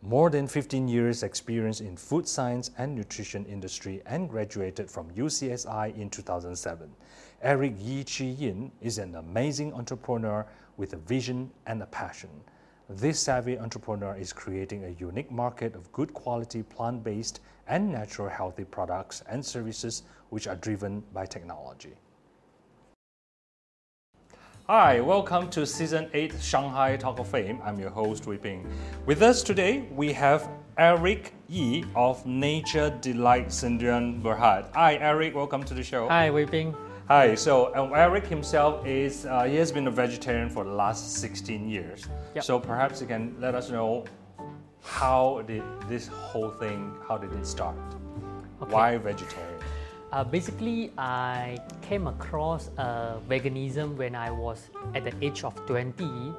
more than 15 years experience in food science and nutrition industry and graduated from UCSI in 2007. Eric Yee Chi Yin is an amazing entrepreneur with a vision and a passion. This savvy entrepreneur is creating a unique market of good quality plant-based and natural healthy products and services which are driven by technology. Hi, welcome to season 8 Shanghai Talk of Fame. I'm your host, Wei Ping. With us today, we have Eric Yee of Nature Delite Sendirian Berhad. Hi, Eric, welcome to the show. Hi, Wei Ping. Hi, so um, Eric himself is, uh, he has been a vegetarian for the last 16 years. Yep. So perhaps you can let us know how did this whole thing, how did it start? Okay. Why vegetarian? Uh, basically, I came across uh, veganism when I was at the age of 20,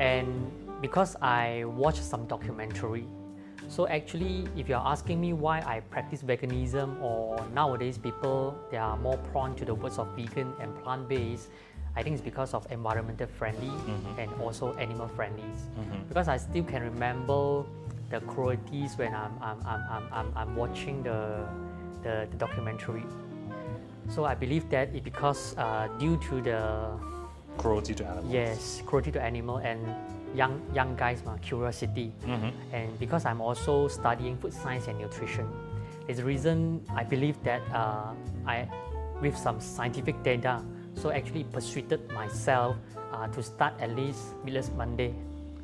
and because I watched some documentary. So actually, if you're asking me why I practice veganism, or nowadays people they are more prone to the words of vegan and plant-based, I think it's because of environmental friendly and also animal friendly. Because I still can remember the cruelties when I'm I'm, I'm, I'm, I'm, watching the, the the documentary. So I believe that it because uh, due to the Cruelty to animals. Yes, cruelty to animal and young young guys, ma, curiosity. And because I'm also studying food science and nutrition, is the reason I believe that uh, I, with some scientific data, so actually persuaded myself uh, to start at least meatless Monday.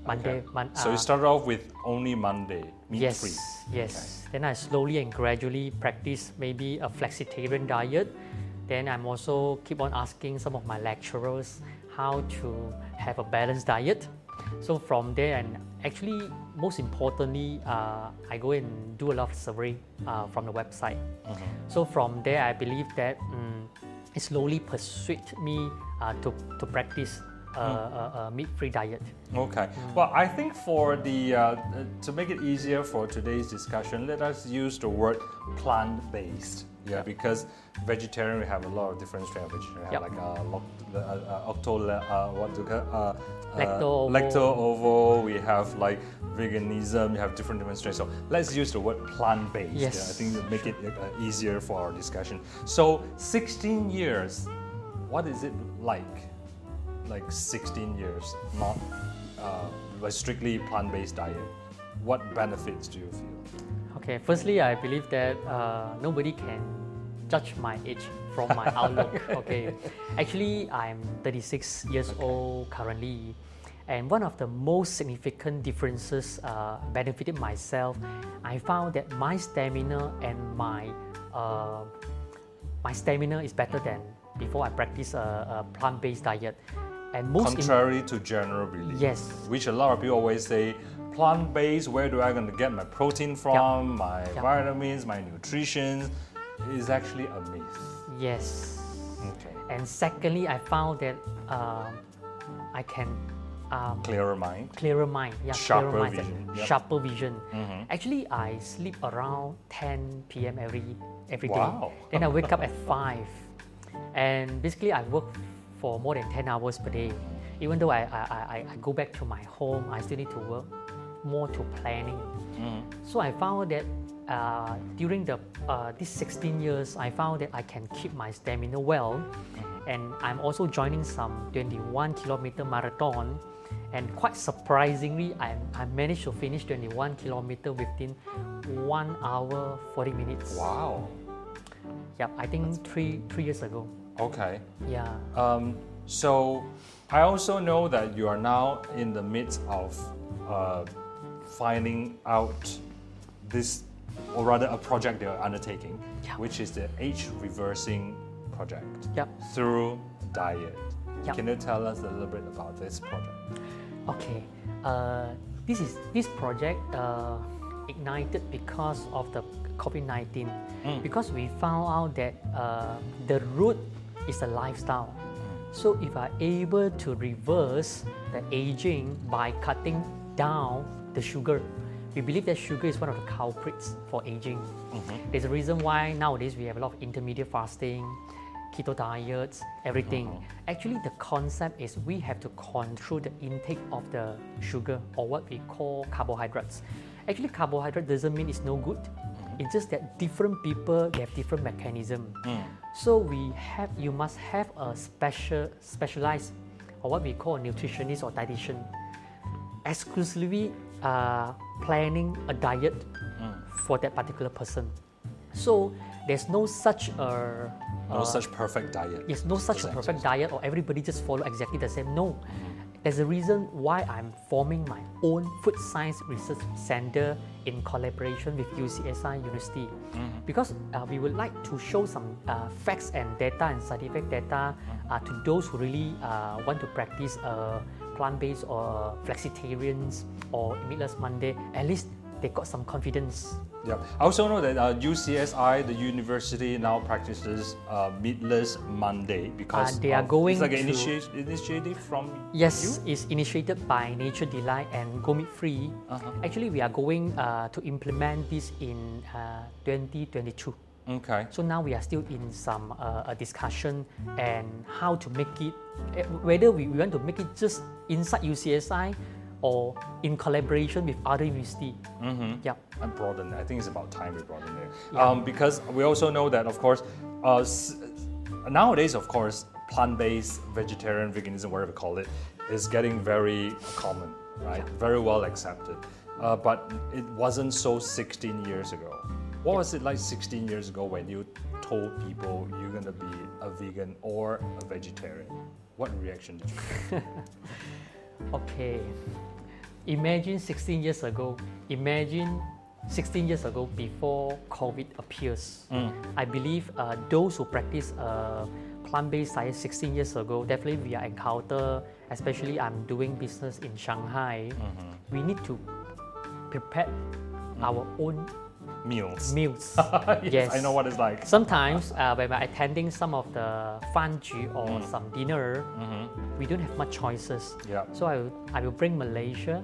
Monday, Okay. mon- So uh, you started off with only Monday, meat yes, free. Yes. Then I slowly and gradually practice maybe a flexitarian diet. Then I'm also keep on asking some of my lecturers how to have a balanced diet. So from there, and actually most importantly, uh, I go and do a lot of survey uh, from the website. So from there, I believe that mm, it slowly persuade me uh, to, to practice a, a, a meat-free diet. Okay. Well, I think for the uh, uh, to make it easier for today's discussion, let us use the word plant-based. Yeah, because vegetarian we have a lot of different strains of vegetarian. Yep. like uh, loc- uh, uh, octo, uh, what do you call uh, Lacto-ovo. lacto-ovo. We have like veganism. We have different different strains. So let's use the word plant-based. Yes. Yeah, I think that make it uh, easier for our discussion. So 16 years, what is it like? like 16 years, not uh, like strictly plant-based diet, what benefits do you feel? Okay, firstly, I believe that uh, nobody can judge my age from my outlook. Okay, actually, I'm 36 years old currently, and one of the most significant differences uh, benefited myself. I found that my stamina and my uh, my stamina is better than before I practice a, a plant-based diet, and most Contrary to general belief, Yes. which a lot of people always say, plant-based. Where do I going to get my protein from? My Yep. vitamins, my nutrition, is actually a myth. Yes. Okay. And secondly, I found that um, I can um, Clearer mind. clearer mind, yeah, Sharper clearer mind, vision, yep. sharper vision. Mm-hmm. Actually, I sleep around 10 p.m. every every day. Wow. Then I wake up at five, and basically I work for more than 10 hours per day. Even though I, I, I, I go back to my home, I still need to work more to planning. Mm-hmm. So I found that uh, during the uh, these 16 years, I found that I can keep my stamina well, and I'm also joining some 21 kilometer marathon. And quite surprisingly, I, I managed to finish 21 kilometer within one hour 40 minutes. Wow. Yep, I think three three years ago. Okay. Yeah. Um, so I also know that you are now in the midst of uh, finding out this, or rather, a project they are undertaking, Yeah. which is the age reversing project Yep. through diet. Yep. Can you tell us a little bit about this project? Okay, uh, this is this project uh, ignited because of the COVID-19. Because we found out that uh, the root is a lifestyle. So if I able to reverse the aging by cutting down the sugar, we believe that sugar is one of the culprits for aging. Mm-hmm. There's a reason why nowadays we have a lot of intermediate fasting, keto diets, everything. Mm-hmm. Actually, the concept is we have to control the intake of the sugar or what we call carbohydrates. Actually, carbohydrate doesn't mean it's no good. Mm-hmm. It's just that different people they have different mechanism. Mm. So we have you must have a special specialized or what we call a nutritionist or dietitian exclusively uh, planning a diet for that particular person. So there's no such a No such perfect diet. Yes, no such Exactly. perfect diet or everybody just follow exactly the same. No. There's a reason why I'm forming my own food science research center in collaboration with UCSI University. Because uh, we would like to show some uh, facts and data and scientific data uh, to those who really uh, want to practice uh, plant-based or flexitarians or meatless Monday. At least they got some confidence. Yeah. I also know that uh, UCSI, the university, now practices uh, meatless Monday because Uh, they are going It's like an initi- initiative from Yes, you. it's initiated by Nature Delite and Go Meat Free. Uh-huh. Actually, we are going uh, to implement this in uh, 2022. Okay. So now we are still in some uh, a discussion and how to make it, eh, whether we, we want to make it just inside UCSI or in collaboration with other university. Mm-hmm. Yeah. And broaden. I think it's about time we broaden it. Yeah. Um, because we also know that, of course, uh, nowadays, of course, plant-based, vegetarian, veganism, whatever you call it, is getting very common, right? Very well accepted. Uh, but it wasn't so 16 years ago. What was it like 16 years ago when you told people you're gonna be a vegan or a vegetarian? What reaction did you get? Okay. Imagine 16 years ago. Imagine 16 years ago before COVID appears. I believe uh, those who practice uh, plant-based diet 16 years ago, definitely we are encounter, especially I'm doing business in Shanghai, we need to prepare our own Meals. meals. yes, I know what it's like. Sometimes uh, when we're attending some of the fanju or some dinner, we don't have much choices. Yeah. So I will, I will bring Malaysia,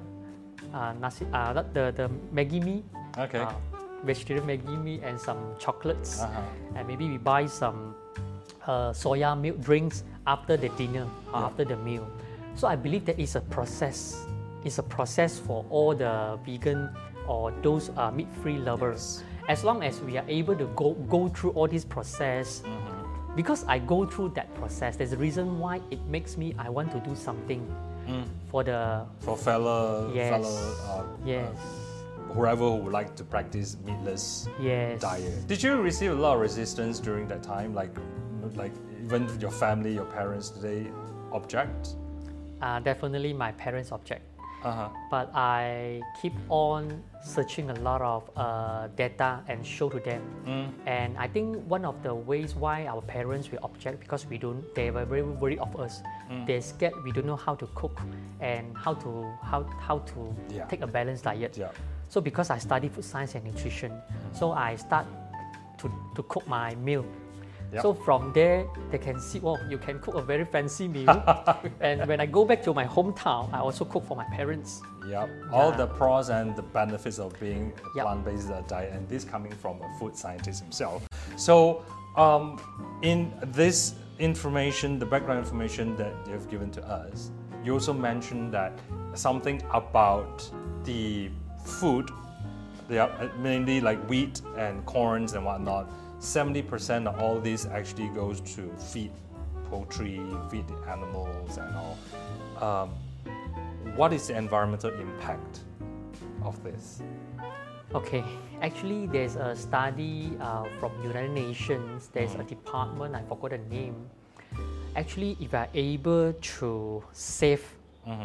uh, nasi, uh, the, the Maggi mee, Okay. uh, vegetarian Maggi mee and some chocolates. Uh-huh. And maybe we buy some uh, soya milk drinks after the dinner or Yeah. after the meal. So I believe that is a process. It's a process for all the vegan or those uh, meat-free lovers. As long as we are able to go, go through all this process, Mm-hmm. because I go through that process, there's a reason why it makes me I want to do something for the For fellow, Yes. fellow uh, yes, uh, whoever who would like to practice meatless yes. diet. Did you receive a lot of resistance during that time? Like, like even your family, your parents, did they object? Uh, definitely my parents object. Uh huh. but I keep on searching a lot of uh, data and show to them. And I think one of the ways why our parents will object because we don't, they were very worried of us. They're scared we don't know how to cook and how to how how to Yeah. take a balanced diet. Yeah. So because I study food science and nutrition, so I start to, to cook my meal. Yep. So from there, they can see, oh, you can cook a very fancy meal. and when I go back to my hometown, I also cook for my parents. Yep. All Yeah. the pros and the benefits of being a Yep. plant-based uh, diet, and this coming from a food scientist himself. So, um, in this information, the background information that you've given to us, you also mentioned that something about the food, they are uh, mainly like wheat and corns and whatnot. Seventy percent of all this actually goes to feed poultry, feed the animals, and all. Um, what is the environmental impact of this? Okay, actually, there's a study uh, from United Nations. There's a department I forgot the name. Actually, if we are able to save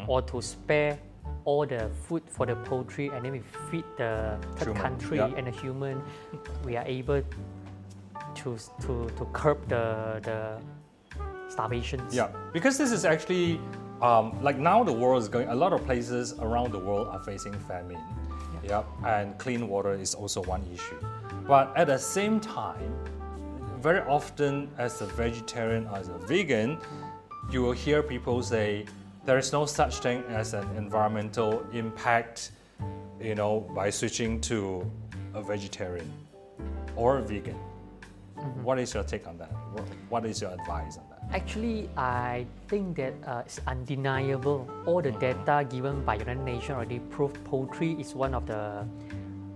or to spare all the food for the poultry and then we feed the third Human, country and the human, we are able to to, to curb the the starvations. Yeah, because this is actually um, like now the world is going. A lot of places around the world are facing famine. Yep, and clean water is also one issue. But at the same time, very often as a vegetarian, as a vegan, you will hear people say there is no such thing as an environmental impact. you know, by switching to a vegetarian or a vegan. What is your take on that? What- is your advice on that? Actually, I think that uh, it's undeniable. All the data given by United Nations already proved poultry is one of the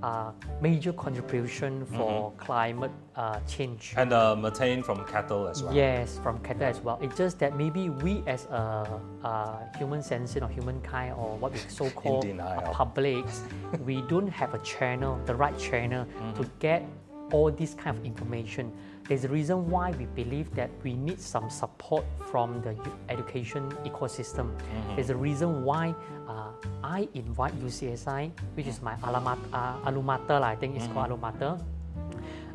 uh, major contribution for climate uh, change. And uh, methane from cattle as well. Yes, from cattle as well. It's just that maybe we as a, a human sentient or humankind or what we so-called public, we don't have a channel, the right channel Mm-hmm. to get all this kind of information. There's a reason why we believe that we need some support from the education ecosystem. Mm-hmm. There's a reason why uh, I invite UCSI, which is my alma mater, uh, alma I think it's called alma mater,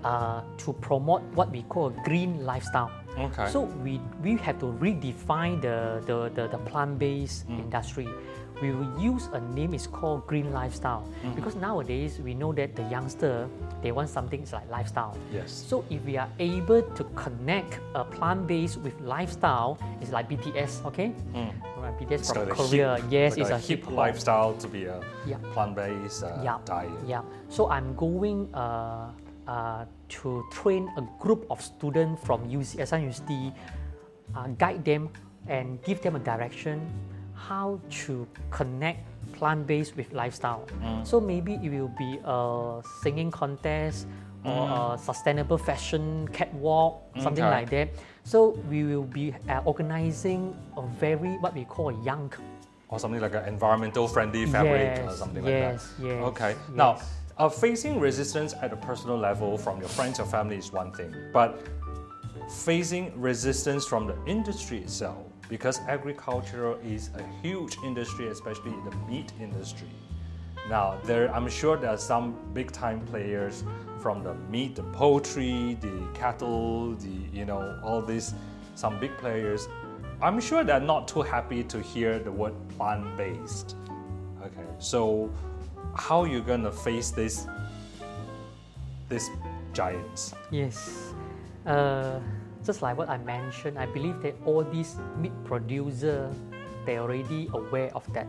uh, to promote what we call a green lifestyle. Okay. So we, we have to redefine the, the, the, the plant-based industry. We will use a name is called green lifestyle because nowadays we know that the youngster they want something like lifestyle. Yes. So if we are able to connect a plant-based with lifestyle, it's like BTS, okay? Right, BTS It's from Korea, hip- yes, like it's a, hip hip lifestyle to be a Yeah. plant-based uh, yeah, diet. Yeah. So I'm going uh, uh, to train a group of students from UCSI University, uh, guide them and give them a direction how to connect plant-based with lifestyle. Mm. So maybe it will be a singing contest or Mm. a sustainable fashion catwalk, something Okay. like that. So we will be uh, organizing a very what we call a young Or something like an environmental friendly fabric or something yes, like that. yes, Okay. Now, uh, facing resistance at a personal level from your friends or family is one thing, but facing resistance from the industry itself, because agriculture is a huge industry, especially the meat industry. Now, there, I'm sure there are some big time players from the meat, the poultry, the cattle, the you know all these, some big players. I'm sure they're not too happy to hear the word plant-based. Okay, so how you gonna face this, these giants? Yes. Uh, just like what I mentioned, I believe that all these meat producer, they're already aware of that.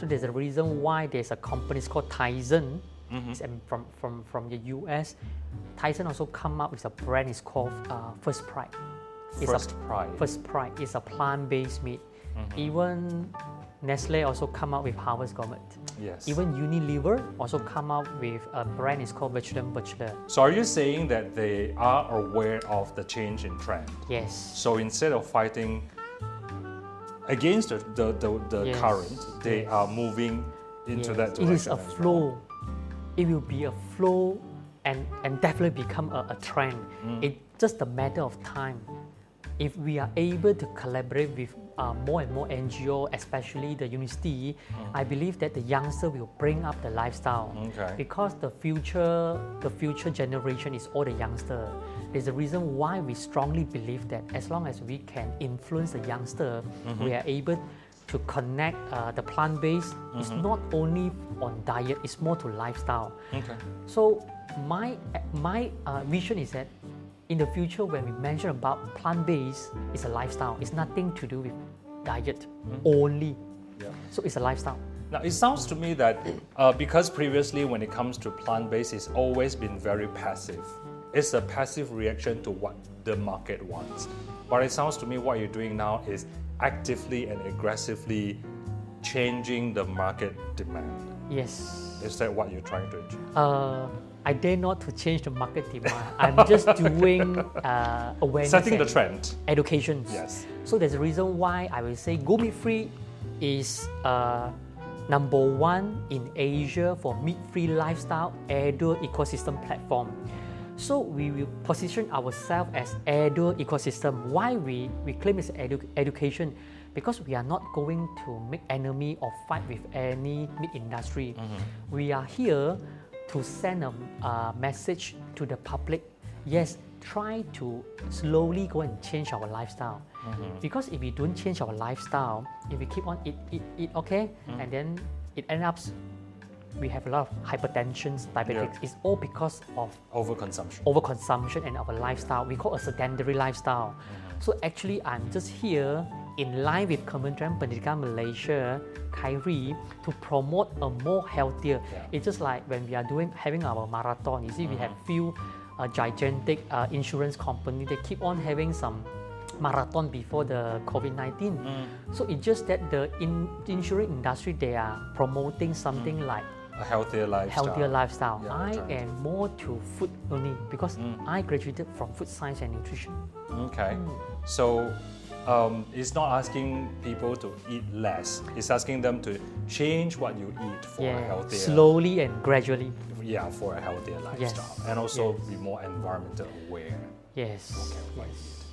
So there's a reason why there's a company it's called Tyson. It's um, from, from, from the US. Tyson also come up with a brand it's called uh, First Pride. It's First a, Pride. First Pride is a plant-based meat. Even Nestle also come up with Harvest Gourmet. Yes. Even Unilever also come up with a brand it's called Vegetarian Bachelor. so are you saying that they are aware of the change in trend? Yes. So instead of fighting against the, the, the, the Yes, current, they yes. are moving into Yes, that direction. It is a as well. flow. It will be a flow and, and definitely become a, a trend. Mm. It's just a matter of time. If we are able to collaborate with uh, more and more NGO, especially the university, I believe that the youngster will bring up the lifestyle. Mm. Okay. Because the future, the future generation is all the youngster. There's a reason why we strongly believe that as long as we can influence the youngster, Mm-hmm. we are able to connect uh, the plant-based. It's Mm-hmm. not only on diet; it's more to lifestyle. Okay. So my my uh, vision is that in the future, when we mention about plant-based, it's a lifestyle. It's nothing to do with diet only. Yeah. So it's a lifestyle. Now, it sounds to me that uh, because previously, when it comes to plant based, it's always been very passive. It's a passive reaction to what the market wants. But it sounds to me what you're doing now is actively and aggressively changing the market demand. Yes. Is that what you're trying to achieve? Uh, I dare not to change the market demand. I'm just doing uh, awareness. Setting the trend. Education. Yes. So there's a reason why I will say Go Meat Free is uh, number one in Asia for meat-free lifestyle adult ecosystem platform. So we will position ourselves as adult ecosystem. Why we, we claim it's edu- education? Because we are not going to make enemy or fight with any meat industry. We are here to send a uh, message to the public. Yes, try to slowly go and change our lifestyle. Because if we don't change our lifestyle, if we keep on eat, eat, eat, okay, and then it ends up we have a lot of hypertension, diabetics. It's all because of Overconsumption. overconsumption and our lifestyle. We call a sedentary lifestyle. Mm-hmm. So actually, I'm just here in line with Kementerian Pendidikan Malaysia, KAIRI, to promote a more healthier. Yeah. It's just like when we are doing having our marathon. You see, we have few uh, gigantic uh, insurance company. They keep on having some marathon before the COVID-19. So it's just that the in, insurance industry they are promoting something like A healthier lifestyle. healthier lifestyle. Yeah, I right. am more to food only because I graduated from food science and nutrition. Okay. Mm. So um, it's not asking people to eat less. It's asking them to change what you eat for a yeah, healthier slowly and gradually. yeah, for a healthier Yes, lifestyle. And also yes. be more environmental aware. Yes. yes.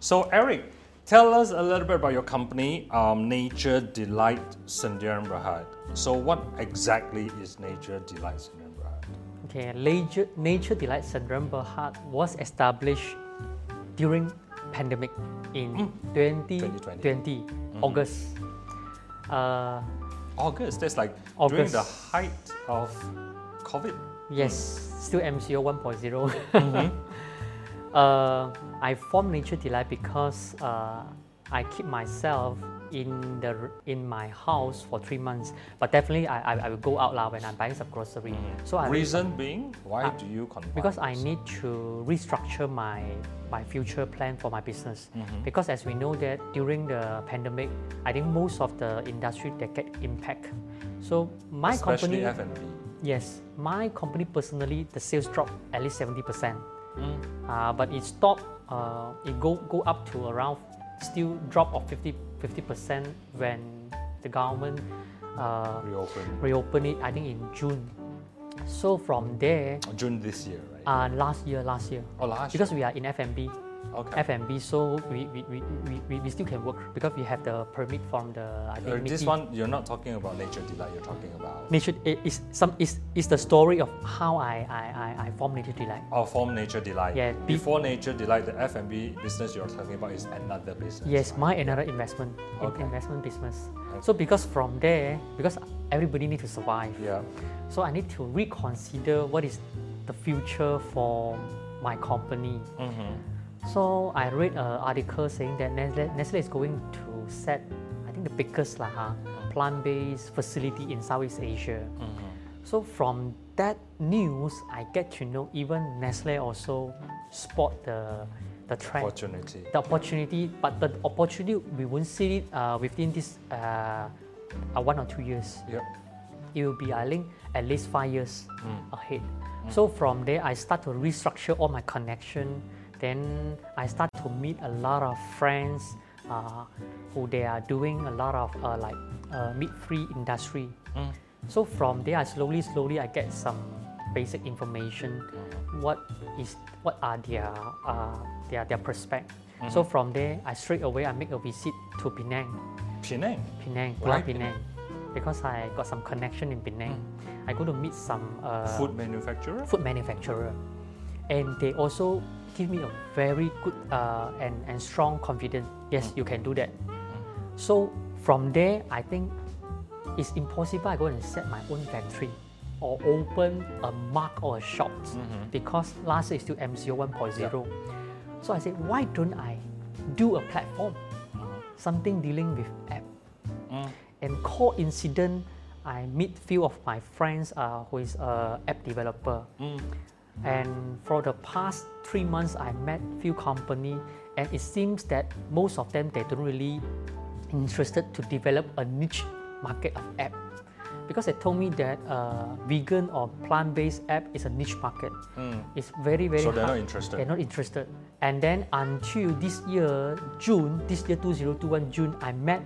So Eric, tell us a little bit about your company, um, Nature Delite Sendirian Berhad. So what exactly is Nature Delite Sendirian Berhad? Okay, Nature, Nature Delite Sendirian Berhad was established during pandemic in 2020, 2020. August. Uh, August, that's like during the height of COVID. Yes, still MCO 1.0. uh, I formed Nature Delite because uh, I keep myself in the in my house for three months. But definitely, I, I, I will go out lah when I'm buying some grocery. So I Reason being, why Ah, do you confine because I need to restructure my my future plan for my business. Because as we know that during the pandemic, I think most of the industry that get impact. So my especially company, F&B. yes, my company personally, the sales drop at least seventy percent. Mm. Uh, but it stopped. Uh, it go go up to around still drop of 50 percent when the government uh, Reopen reopened it. I think in June. So from there, June this year, right? uh, last year, last year, oh, last because we are in year. Okay. F&B, so we, we, we, we- we, still can work because we have the permit from the I think Uh, this one, you're not talking about Nature Delite, you're talking about Nature i- is some is, is the story of how I I, I, I formed Nature Delite. our form Nature Delite. Yeah, be- Before Nature Delite, the F&B business you're talking about is another business. Yes, right? my another investment, in- Okay. investment business. Okay. So because from there, because everybody need to survive, Yeah. so I need to reconsider what is the future for my company. Mm-hmm. So I read an article saying that Nestle, Nestle is going to set, I think the biggest lah, plant-based facility in Southeast Asia. Mm-hmm. So from that news, I get to know even Nestle also spot the the trend Opportunity. the opportunity, but the opportunity we won't see it uh, within this uh, uh, one or two years. Yep. It will be, I think, at least five years Mm. ahead. So from there, I start to restructure all my connection. Then I start to meet a lot of friends uh, who they are doing a lot of uh, like uh, meat-free industry. Mm. So from there, I slowly, slowly, I get some basic information. What is, what are their, uh, their, their prospect? So from there, I straight away I make a visit to Penang, Penang. Penang, Why Penang, because I got some connection in Penang. I go to meet some uh, Food manufacturer. food manufacturer, and they also give me a very good uh, and, and strong confidence. Yes, you can do that. So from there, I think it's impossible I go and set my own factory or open a mark or a shop because last year is still MCO 1.0. So I said, why don't I do a platform, something dealing with app? Mm. And coincident, I meet few of my friends uh, who is a app developer. Mm. And for the past three months, I met few company, and it seems that most of them they don't really interested to develop a niche market of app, because they told me that uh, vegan or plant-based app is a niche market. Mm. It's very very So they're hard. not interested. They're not interested. And then until this year, June, this year 2021 June, I met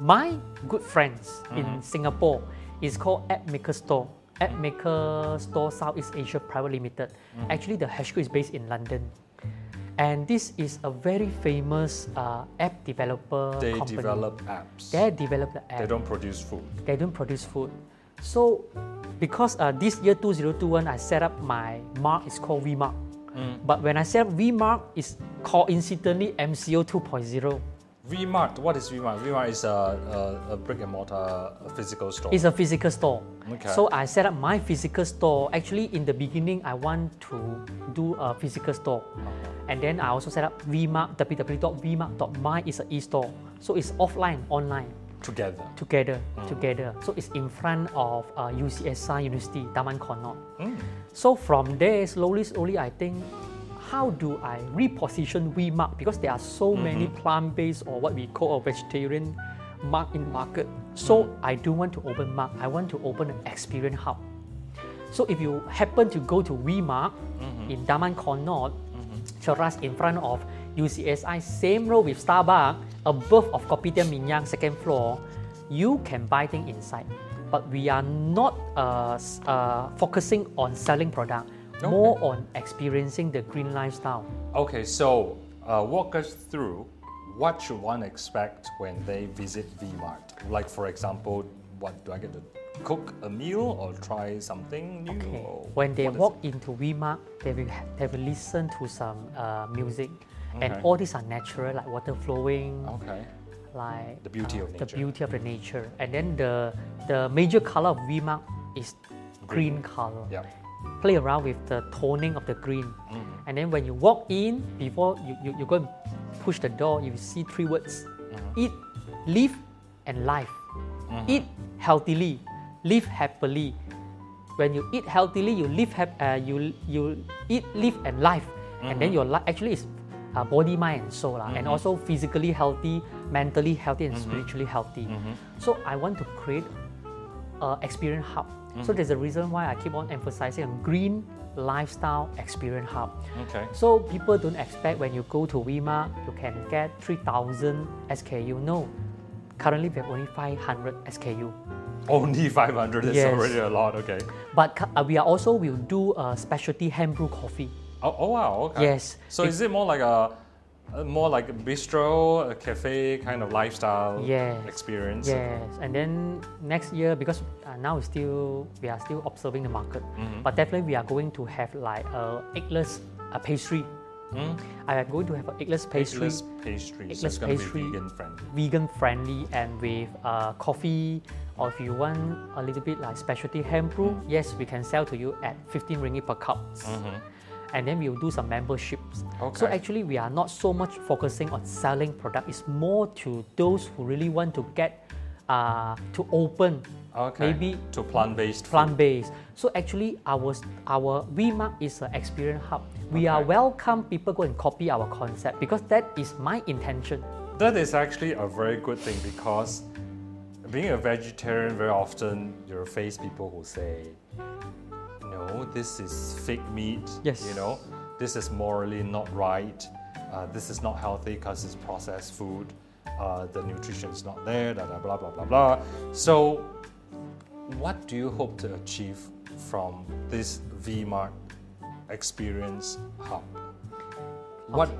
my good friends in Singapore. It's called App Maker Store. App Maker Store Southeast Asia Private Limited. Actually, the HQ is based in London. And this is a very famous uh, app developer They company. develop apps. They develop the app They don't produce food. they don't produce food. So, because uh, this year 2021, I set up my mark is called VMart. But when I set up VMart, it's coincidentally MCO 2.0. VMart, what is VMart? VMart is a, a, a brick and mortar physical store. It's a physical store. Okay. So I set up my physical store. Actually, in the beginning, I want to do a physical store. And then I also set up VMart, www.vmart.my is an e-store. So it's offline, online, together. together, together. So it's in front of uh, UCSI University, Taman Connaught. So from there, slowly, slowly, I think, how do I reposition VMart? Because there are so many plant-based or what we call a vegetarian mark in market. So I do want to open mark. I want to open an experience hub. So if you happen to go to VMart in Taman Connaught, just in front of UCSI, same row with Starbucks, above of Kopitiam Minyang, second floor, you can buy things inside. But we are not uh, uh, focusing on selling product, more on experiencing the green lifestyle. Okay, so uh, walk us through what should one expect when they visit VMart? Like, for example, what do I get to cook a meal or try something new? Okay. When they walk it? into VMart, they will, they will listen to some uh, music. And all these are natural, like water flowing, Okay. like The beauty uh, of the nature. beauty of the nature. And then the the major color of VMart is green color. Yeah. Play around with the toning of the green. Mm-hmm. And then when you walk in, before you, you, you go and push the door, you see three words. Mm-hmm. Eat, live, and life. Eat healthily, live happily. When you eat healthily, you live hap- uh, you you eat, live, and life, and Mm-hmm. then your life actually is uh, body, mind, and soul, lah, and also physically healthy, mentally healthy, and Mm-hmm. spiritually healthy. So I want to create a experience hub. So there's a reason why I keep on emphasizing on green lifestyle experience hub. Okay. So people don't expect when you go to VMart, you can get 3,000 SKU. No, currently we have only 500 SKU. Only 500 is Yes. already a lot, okay. But uh, we are also will do a specialty hand brew coffee. Oh, oh wow, okay. Yes. So is it more like a, a more like a bistro, a cafe kind of lifestyle Yes. experience? Yes, and then next year because uh, now it's still we are still observing the market, but definitely we are going to have like a eggless uh, pastry. I am going to have an eggless pastry. Eggless pastry. so Eggless it's going to pastry. be vegan friendly. vegan friendly and with uh, coffee or if you want a little bit like specialty hand brew yes we can sell to you at 15 ringgit per cup and then we'll do some memberships Okay. so actually we are not so much focusing on selling product it's more to those who really want to get uh, to open Okay. maybe to plant-based plant-based. So actually, our our VMart is an experience hub. We are welcome people go and copy our concept because that is my intention. That is actually a very good thing because being a vegetarian, very often you'll face people who say, no, this is fake meat. Yes. You know, this is morally not right. Uh, this is not healthy because it's processed food. Uh, the nutrition is not there, da, da, blah, blah, blah, blah. So, what do you hope to achieve from this VMart experience hub? What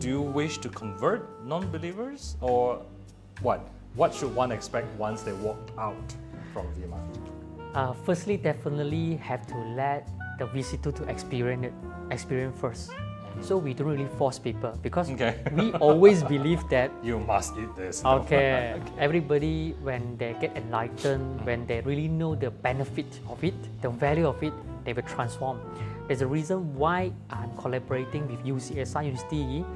do you wish to convert non-believers, or what? What should one expect once they walk out from VMart? Uh, firstly, definitely have to let the visitor to experience it, experience first. So we don't really force people because Okay. we always believe that You must eat this. okay, everybody when they get enlightened, when they really know the benefit of it, the value of it, they will transform. There's a reason why I'm collaborating with UCSI University.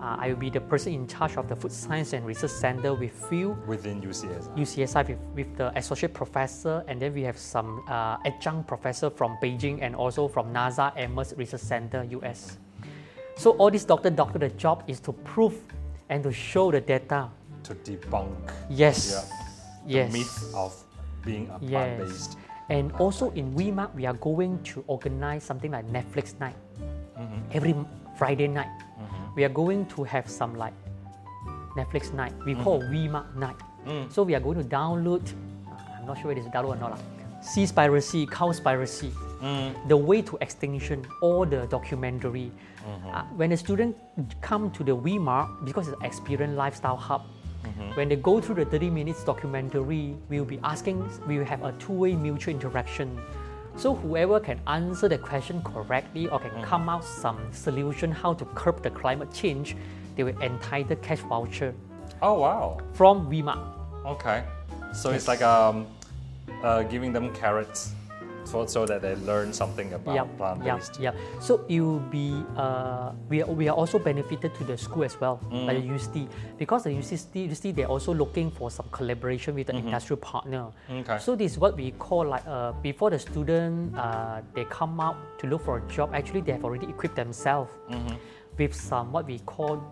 Uh, I will be the person in charge of the Food Science and Research Center with few Within UCSI. UCSI with, with the associate professor, and then we have some uh, adjunct professor from Beijing and also from NASA Ames Research Center, US. So all these doctor doctor, the job is to prove and to show the data. to debunk Yes. yeah, Yes. the myth of being a Yes. plant-based. And also in VMart, we are going to organize something like Netflix night every Friday night. We are going to have some like Netflix night. We mm. call VMart night. Mm. So we are going to download. I'm not sure whether it's download or not. lah. Seaspiracy, Cowspiracy, mm. the way to extinction, all the documentary. Mm-hmm. Uh, when a student come to the VMart, because it's an experience lifestyle hub, mm-hmm. when they go through the 30 minutes documentary, we'll be asking, we will have a two-way mutual interaction. So whoever can answer the question correctly or can come out some solution how to curb the climate change, they will entitle cash voucher Oh wow. from VMart. Okay. So it's like um, uh, giving them carrots for, so that they learn something about Yep, plant yep, based. yep. So it will be uh, we are, we are also benefited to the school as well, Mm. like the UCD, because the UCD, UCD they're also looking for some collaboration with the industrial partner. Okay. So this is what we call like uh, before the student uh, they come out to look for a job. Actually, they have already equipped themselves Mm-hmm. with some what we call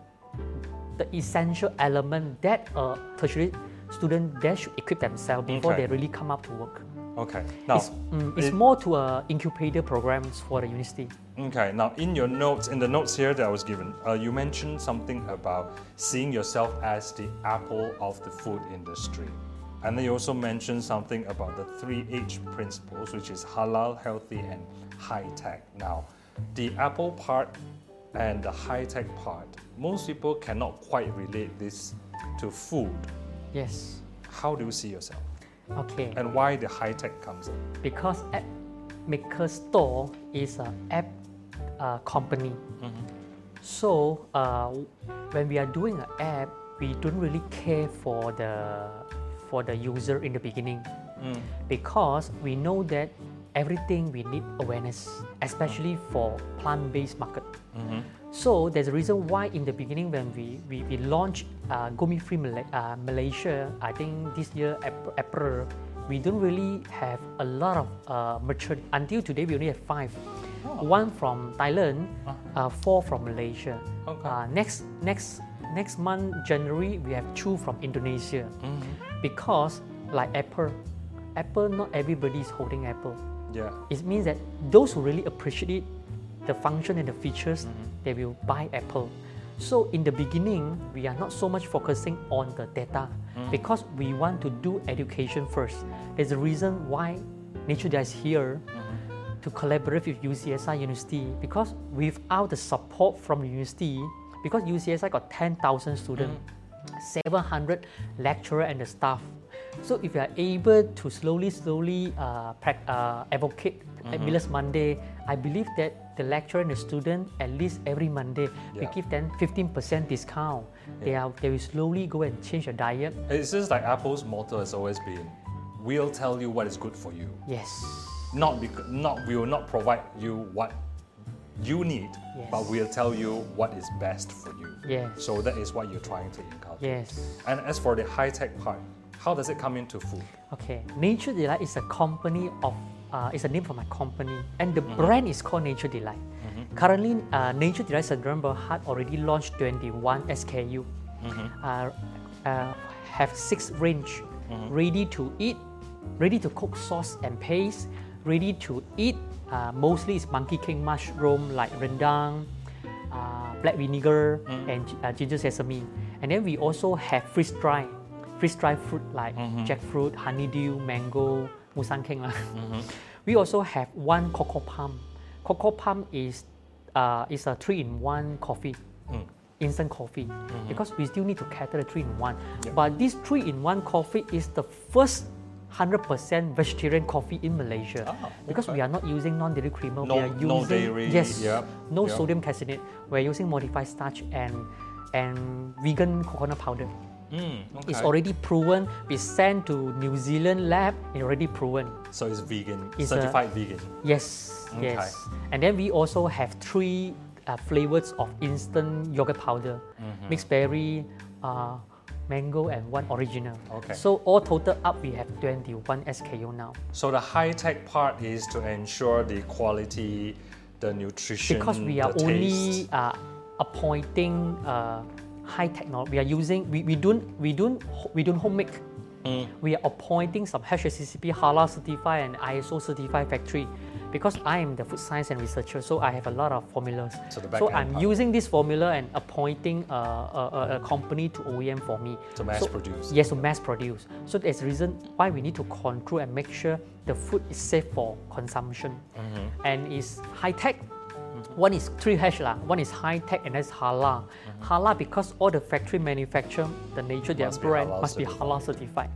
the essential element that a tertiary student they should equip themselves before Okay. they really come up to work. Okay. Now, It's, mm, it's it- more to a incubator programs for the university. Okay, now in your notes, in the notes here that I was given, uh, you mentioned something about seeing yourself as the apple of the food industry. And then you also mentioned something about the three H principles, which is halal, healthy, and high tech. Now, the apple part and the high tech part, most people cannot quite relate this to food. Yes. How do you see yourself? Okay. And why the high tech comes in? because app maker store is an app uh, company. So uh, when we are doing an app, we don't really care for the for the user in the beginning because we know that everything we need awareness, especially for plant-based market. So there's a reason why in the beginning when we, we, we launched uh, Go Meat Free uh, Malaysia, I think this year April, we don't really have a lot of uh, mature. Until today, we only have five. One from Thailand, uh, four from Malaysia. Okay. Uh, next next next month January, we have two from Indonesia. Because like Apple, Apple not everybody is holding Apple. Yeah. It means that those who really appreciate the function and the features, mm-hmm. they will buy Apple. So in the beginning, we are not so much focusing on the data mm. because we want to do education first. There's a reason why Nature is here mm-hmm. to collaborate with UCSI University because without the support from the university, because UCSI got 10,000 students, mm. 700 lecturer and the staff. So if you are able to slowly, slowly uh, uh, advocate at mm-hmm. meatless Monday, I believe that the lecturer and the student, at least every Monday, we give them 15% discount. They, are, they will slowly go and change their diet. It's just like Apple's motto has always been, "We'll tell you what is good for you." Yes. Not because not we will not provide you what you need, Yes. but we'll tell you what is best for you. Yes. So that is what you're trying to inculcate. Yes. And as for the high tech part, how does it come into food? Okay, Nature Delite is a company of, uh, it's a name for my company, and the Mm-hmm. brand is called Nature Delite. Currently, uh, Nature Delite Sendirian Berhad already launched 21 SKU. Mm-hmm. Uh, uh, have six range, Mm-hmm. ready to eat, ready to cook sauce and paste, ready to eat. Uh, mostly it's monkey king mushroom like rendang, uh, black vinegar, Mm. and ginger sesame. And then we also have freeze dry, freeze dry fruit like Mm-hmm. jackfruit, honeydew, mango, musang king. lah. Mm-hmm. We also have one cocoa palm. Cocoa palm is uh, is a three-in-one coffee. Mm. Instant coffee because we still need to cater the three in one. Yep. But this three in one coffee is the first 100% vegetarian coffee in Malaysia Ah, because we are not using non-dairy creamer. No- we are using no dairy, yes, yep, no yep. sodium caseinate. We're using modified starch and and vegan coconut powder. Mm, okay. It's already proven. We sent to New Zealand lab. It's already proven. so it's vegan, It's a- certified vegan. Yes, Okay. yes. And then we also have three uh, flavors of instant yogurt powder, Mm-hmm. mixed berry, uh, mango, and one original. Okay. So all total up, we have 21 SKU now. So the high tech part is to ensure the quality, the nutrition, Because we are only uh, appointing uh, high technology. We are using. We, we don't we don't we don't home make. Mm. We are appointing some HACCP halal certified and ISO certified factory because I am the food science and researcher, so I have a lot of formulas. So the back so I'm part. using this formula and appointing a, a, a- company to OEM for me. To mass So- produce. Yes, to mass produce. So there's a reason why we need to control and make sure the food is safe for consumption Mm-hmm. and is high tech. One is 3H, lah. one is high tech and that's halal. Halal because all the factory manufacture, the nature, their. Must be brand halal must be certified. halal certified.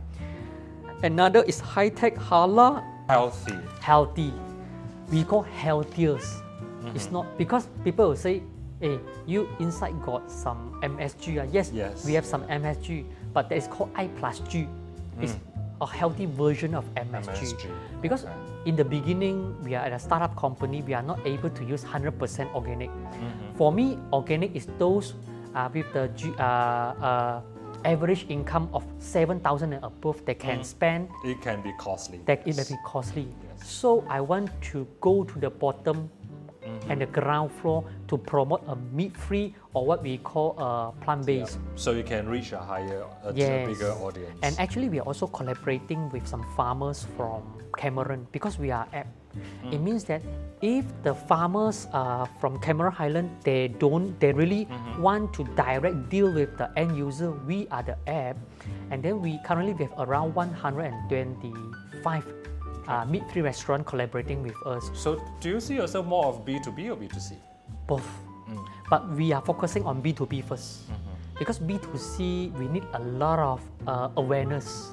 Another is high tech halal healthy. healthy. We call healthiest. Mm-hmm. It's not because people will say hey, you inside got some MSG. ah. Yes, Yes. we have some MSG, but that is called I plus G. It's a healthy version of MSG. MSG, Because okay. In the beginning, we are at a startup company, we are not able to use 100% organic. Mm-hmm. For me, organic is those uh, with the uh, uh, average income of 7,000 and above that can spend It can be costly. that it may be costly. Yes. So I want to go to the bottom Mm-hmm. and the ground floor to promote a meat-free or what we call a plant-based. So you can reach a higher, a, Yes. bigger audience. And actually, we are also collaborating with some farmers from Cameron because we are app. Mm. It means that if the farmers uh, from Cameron Highland they don't they really Mm-hmm. want to direct deal with the end user, we are the app, and then we currently we have around 125 uh, meat-free restaurant collaborating with us. so do you see yourself more of B2B or B2C? both. Mm. But we are focusing on B2B 1st Mm-hmm. Because B2C, we need a lot of uh, awareness.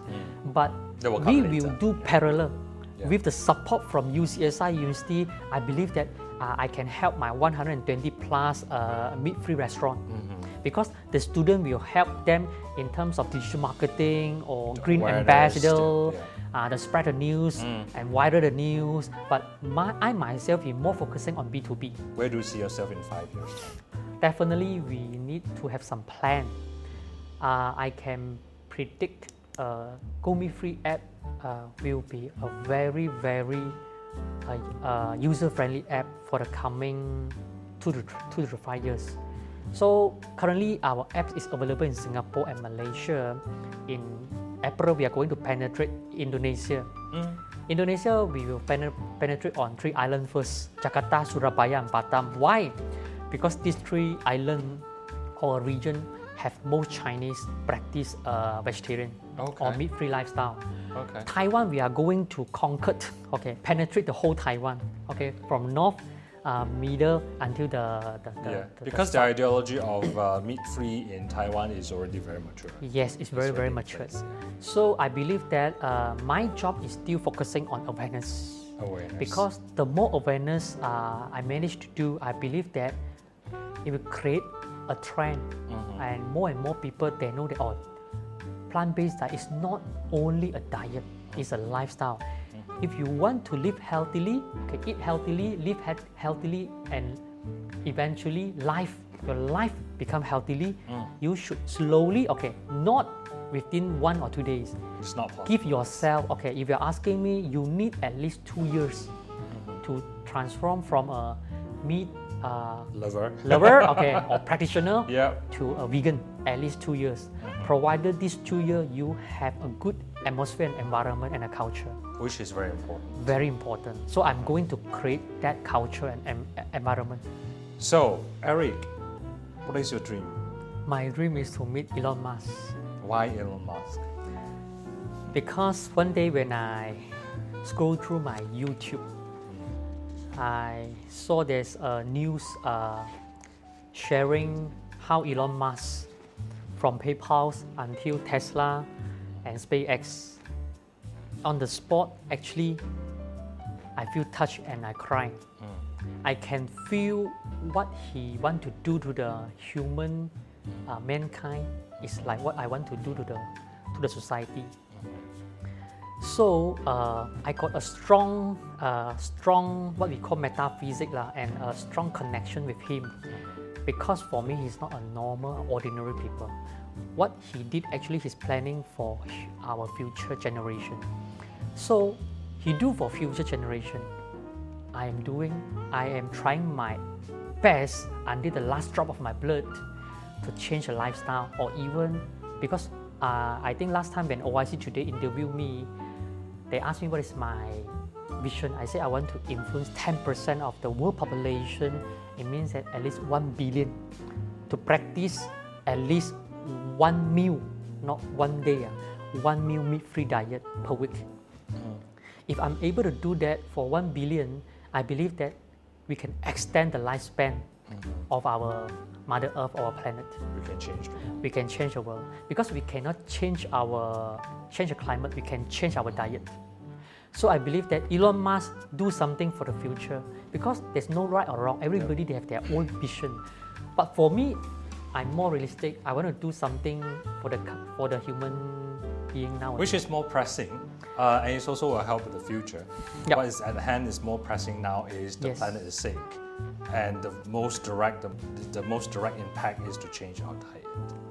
But Mm. That will we come will later. do parallel. Yeah. With the support from UCSI University, I believe that uh, I can help my 120 plus uh, meat-free restaurant. Mm-hmm. Because the student will help them in terms of digital marketing or green awareness, ambassador, yeah. Uh, the spread the news and wider the news. But my, I myself is more focusing on B2B. Where do you see yourself in five years? Definitely, we need to have some plan. Uh, I can predict uh, Go Meat Free app uh, will be a very, very uh, uh, user-friendly app for the coming two to, two to five years. So currently, our app is available in Singapore and Malaysia. In April, we are going to penetrate Indonesia. Indonesia, we will pene- penetrate on three islands first Jakarta, Surabaya, and Batam. Why? Because these three islands or region have most Chinese practice uh, vegetarian or meat free lifestyle. Okay. Taiwan, we are going to conquer, okay, penetrate the whole Taiwan, okay, from north, uh, middle until the, the, the, Yeah, the- because the ideology of uh, meat-free in Taiwan is already very mature. Yes, it's very, very mature. place, So I believe that uh, my job is still focusing on awareness. Awareness. Because the more awareness uh, I manage to do, I believe that it will create a trend, Mm-hmm. and more and more people they know that oh, plant-based diet is not only a diet; it's a lifestyle. If you want to live healthily, okay, eat healthily, live he- healthily, and eventually life your life become healthily, Mm. you should slowly, okay, not within one or two days, it's not possible. give yourself okay if you're asking me you need at least two years Mm-hmm. to transform from a meat uh, Lover. lover okay or practitioner Yeah. to a vegan at least two years Mm-hmm. provided these two years you have a good atmosphere and environment and a culture Which is very important. very important so i'm going to create that culture and environment So, Eric, what is your dream? my dream is to meet elon musk Why Elon Musk? Because one day when I scroll through my YouTube, I saw there's a news uh, sharing how Elon Musk, from PayPal until Tesla and SpaceX, on the spot actually, I feel touched and I cry. I can feel what he want to do to the human uh, mankind is like what I want to do to the to the society. So uh, I got a strong, uh, strong what we call metaphysics lah, and a strong connection with him, because for me he's not a normal, ordinary people. What he did actually, he's planning for our future generation. So he do for future generation. I am doing, I am trying my best until the last drop of my blood to change a lifestyle or even because uh, I think last time when OIC Today interviewed me, they asked me what is my vision. I said I want to influence 10% of the world population. It means that at least 1 billion to practice at least one meal, not one day, ah, one meal meat-free diet per week. If I'm able to do that for 1 billion, I believe that we can extend the lifespan of our Mother Earth, our planet. We can change the world. We can change the world because we cannot change our change the climate. We can change our diet. So I believe that Elon Musk do something for the future because there's no right or wrong. Everybody they have their own vision. But for me, I'm more realistic. I want to do something for the for the human being now. Which is more pressing, uh, and it's also will help in the future. Yep. What is at hand is more pressing now is the Yes. planet is sick, and the most direct the, the most direct impact is to change our diet.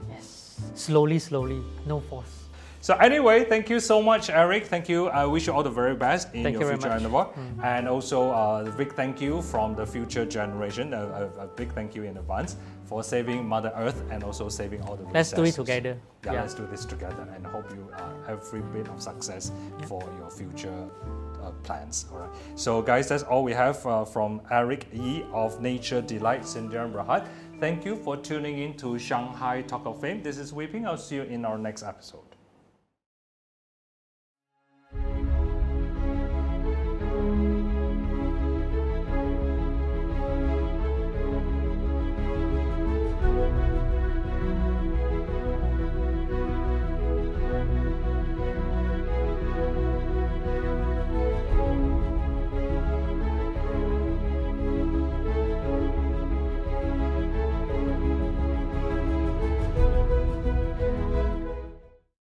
yes, slowly, slowly, no force. So anyway, thank you so much, Eric. Thank you. I wish you all the very best in Thank your you future endeavor. And also, uh, a big thank you from the future generation. A, a, a big thank you in advance for saving Mother Earth and also saving all the Let's do it together. Yeah, Yeah. let's do this together and hope you uh, every bit of success for your future uh, plans. All right. So, guys, that's all we have uh, from Eric Yee of Nature Delite Sendirian Berhad. Thank you for tuning in to Shanghai Talk of Fame. This is Weeping. I'll see you in our next episode.